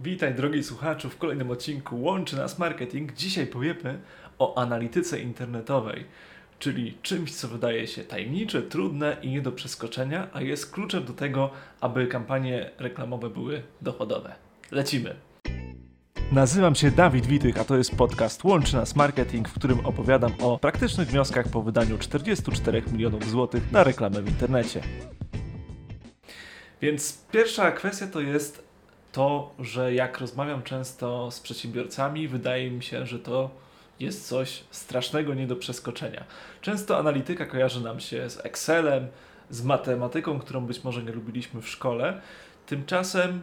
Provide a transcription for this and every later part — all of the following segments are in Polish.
Witaj drogi słuchaczu w kolejnym odcinku Łączy Nas Marketing. Dzisiaj powiemy o analityce internetowej, czyli czymś, co wydaje się tajemnicze, trudne i nie do przeskoczenia, a jest kluczem do tego, aby kampanie reklamowe były dochodowe. Lecimy! Nazywam się Dawid Witych, a to jest podcast Łączy Nas Marketing, w którym opowiadam o praktycznych wnioskach po wydaniu 44 milionów złotych na reklamę w internecie. Więc pierwsza kwestia to jest to, że jak rozmawiam często z przedsiębiorcami, wydaje mi się, że to jest coś strasznego nie do przeskoczenia. Często analityka kojarzy nam się z Excelem, z matematyką, którą być może nie lubiliśmy w szkole. Tymczasem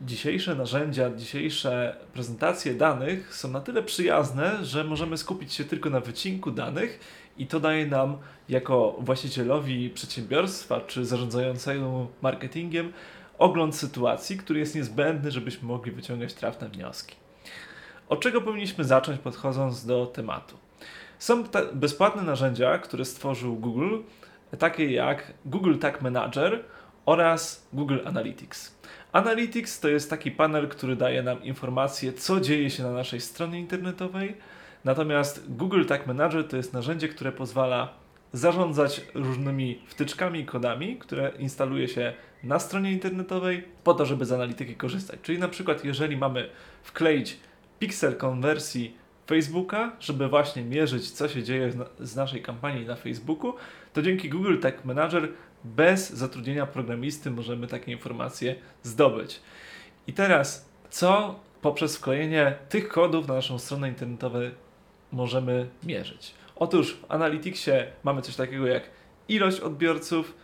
dzisiejsze narzędzia, dzisiejsze prezentacje danych są na tyle przyjazne, że możemy skupić się tylko na wycinku danych i to daje nam, jako właścicielowi przedsiębiorstwa czy zarządzającemu marketingiem, ogląd sytuacji, który jest niezbędny, żebyśmy mogli wyciągać trafne wnioski. Od czego powinniśmy zacząć, podchodząc do tematu? Są bezpłatne narzędzia, które stworzył Google, takie jak Google Tag Manager oraz Google Analytics. Analytics to jest taki panel, który daje nam informacje, co dzieje się na naszej stronie internetowej. Natomiast Google Tag Manager to jest narzędzie, które pozwala zarządzać różnymi wtyczkami kodami, które instaluje się na stronie internetowej po to, żeby z analityki korzystać. Czyli na przykład, jeżeli mamy wkleić piksel konwersji Facebooka, żeby właśnie mierzyć, co się dzieje z naszej kampanii na Facebooku, to dzięki Google Tag Manager bez zatrudnienia programisty możemy takie informacje zdobyć. I teraz, co poprzez wklejenie tych kodów na naszą stronę internetową możemy mierzyć? Otóż w Analyticsie mamy coś takiego jak ilość odbiorców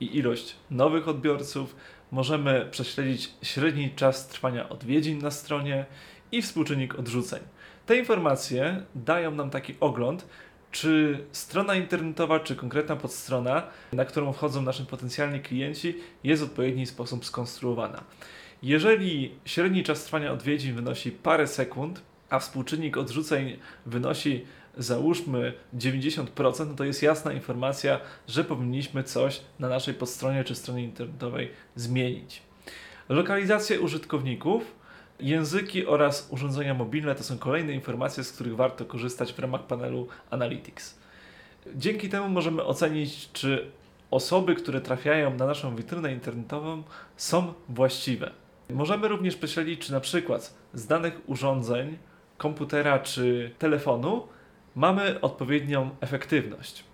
i ilość nowych odbiorców. Możemy prześledzić średni czas trwania odwiedzin na stronie i współczynnik odrzuceń. Te informacje dają nam taki ogląd, czy strona internetowa, czy konkretna podstrona, na którą wchodzą nasi potencjalni klienci, jest w odpowiedni sposób skonstruowana. Jeżeli średni czas trwania odwiedzin wynosi parę sekund, a współczynnik odrzuceń wynosi załóżmy 90%, no to jest jasna informacja, że powinniśmy coś na naszej podstronie czy stronie internetowej zmienić. Lokalizacja użytkowników, języki oraz urządzenia mobilne to są kolejne informacje, z których warto korzystać w ramach panelu Analytics. Dzięki temu możemy ocenić, czy osoby, które trafiają na naszą witrynę internetową są właściwe. Możemy również prześledzić, czy na przykład z danych urządzeń, komputera czy telefonu mamy odpowiednią efektywność.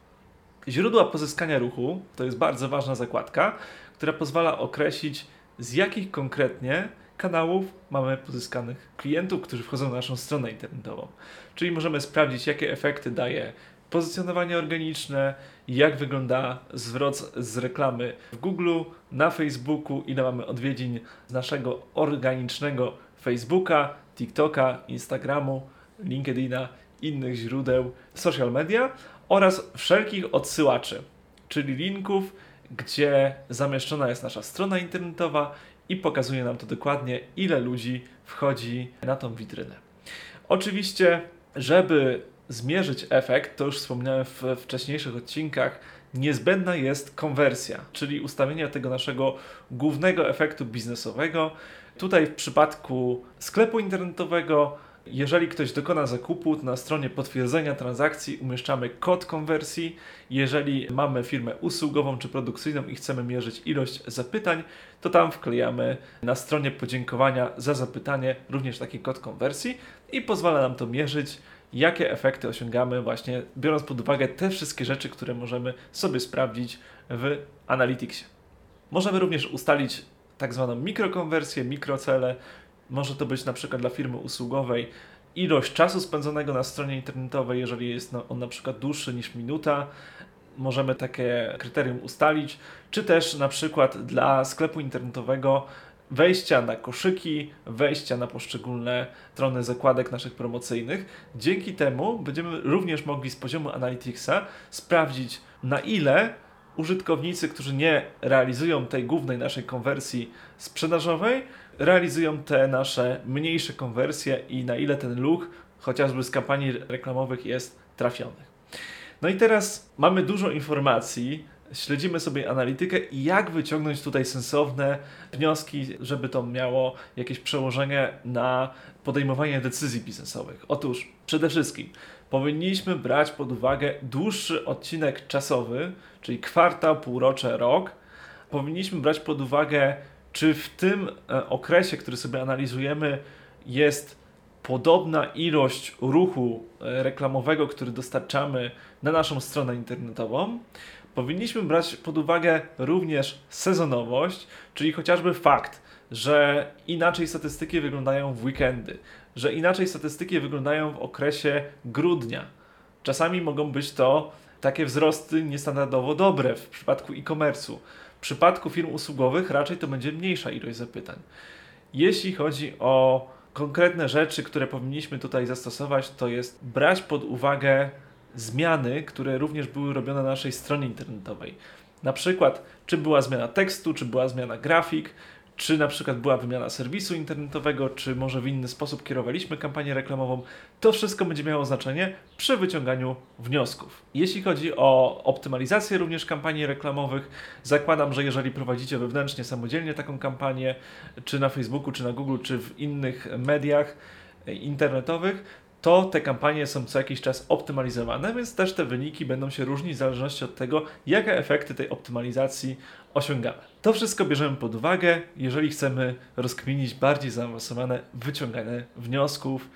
Źródła pozyskania ruchu to jest bardzo ważna zakładka, która pozwala określić, z jakich konkretnie kanałów mamy pozyskanych klientów, którzy wchodzą na naszą stronę internetową. Czyli możemy sprawdzić, jakie efekty daje pozycjonowanie organiczne, jak wygląda zwrot z reklamy w Google, na Facebooku, ile mamy odwiedzin z naszego organicznego Facebooka, TikToka, Instagramu, LinkedIna innych źródeł social media oraz wszelkich odsyłaczy, czyli linków, gdzie zamieszczona jest nasza strona internetowa i pokazuje nam to dokładnie, ile ludzi wchodzi na tą witrynę. Oczywiście, żeby zmierzyć efekt, to już wspomniałem w wcześniejszych odcinkach, niezbędna jest konwersja, czyli ustawienie tego naszego głównego efektu biznesowego. Tutaj w przypadku sklepu internetowego jeżeli ktoś dokona zakupu, to na stronie potwierdzenia transakcji umieszczamy kod konwersji. Jeżeli mamy firmę usługową czy produkcyjną i chcemy mierzyć ilość zapytań, to tam wklejamy na stronie podziękowania za zapytanie również taki kod konwersji i pozwala nam to mierzyć, jakie efekty osiągamy, właśnie biorąc pod uwagę te wszystkie rzeczy, które możemy sobie sprawdzić w Analyticsie. Możemy również ustalić tak zwaną mikrokonwersję, mikrocele, może to być na przykład dla firmy usługowej ilość czasu spędzonego na stronie internetowej, jeżeli jest on na przykład dłuższy niż minuta, możemy takie kryterium ustalić, czy też na przykład dla sklepu internetowego wejścia na koszyki, wejścia na poszczególne strony zakładek naszych promocyjnych. Dzięki temu będziemy również mogli z poziomu Analyticsa sprawdzić na ile użytkownicy, którzy nie realizują tej głównej naszej konwersji sprzedażowej, realizują te nasze mniejsze konwersje i na ile ten luch chociażby z kampanii reklamowych jest trafiony. No i teraz mamy dużo informacji śledzimy sobie analitykę i jak wyciągnąć tutaj sensowne wnioski, żeby to miało jakieś przełożenie na podejmowanie decyzji biznesowych. Otóż przede wszystkim powinniśmy brać pod uwagę dłuższy odcinek czasowy, czyli kwartał, półrocze, rok. Powinniśmy brać pod uwagę, czy w tym e, okresie, który sobie analizujemy, jest podobna ilość ruchu e, reklamowego, który dostarczamy na naszą stronę internetową. Powinniśmy brać pod uwagę również sezonowość, czyli chociażby fakt, że inaczej statystyki wyglądają w weekendy, że inaczej statystyki wyglądają w okresie grudnia. Czasami mogą być to takie wzrosty niestandardowo dobre w przypadku e-commerce'u. W przypadku firm usługowych raczej to będzie mniejsza ilość zapytań. Jeśli chodzi o konkretne rzeczy, które powinniśmy tutaj zastosować, to jest brać pod uwagę zmiany, które również były robione na naszej stronie internetowej. Na przykład, czy była zmiana tekstu, czy była zmiana grafik, czy na przykład była wymiana serwisu internetowego, czy może w inny sposób kierowaliśmy kampanię reklamową, to wszystko będzie miało znaczenie przy wyciąganiu wniosków. Jeśli chodzi o optymalizację również kampanii reklamowych, zakładam, że jeżeli prowadzicie wewnętrznie samodzielnie taką kampanię, czy na Facebooku, czy na Google, czy w innych mediach internetowych, to te kampanie są co jakiś czas optymalizowane, więc też te wyniki będą się różnić w zależności od tego, jakie efekty tej optymalizacji osiągamy. To wszystko bierzemy pod uwagę, jeżeli chcemy rozkminić bardziej zaawansowane wyciąganie wniosków,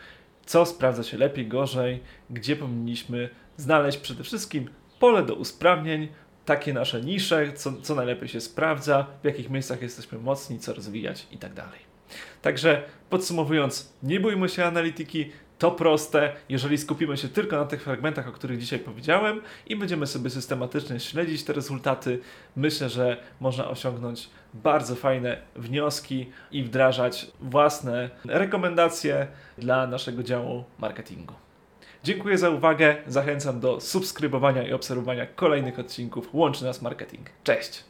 co sprawdza się lepiej, gorzej, gdzie powinniśmy znaleźć przede wszystkim pole do usprawnień, takie nasze nisze, co, co najlepiej się sprawdza, w jakich miejscach jesteśmy mocni, co rozwijać i tak. Także podsumowując, nie bójmy się analityki, to proste, jeżeli skupimy się tylko na tych fragmentach, o których dzisiaj powiedziałem i będziemy sobie systematycznie śledzić te rezultaty, myślę, że można osiągnąć bardzo fajne wnioski i wdrażać własne rekomendacje dla naszego działu marketingu. Dziękuję za uwagę, zachęcam do subskrybowania i obserwowania kolejnych odcinków Łączy Nas Marketing. Cześć!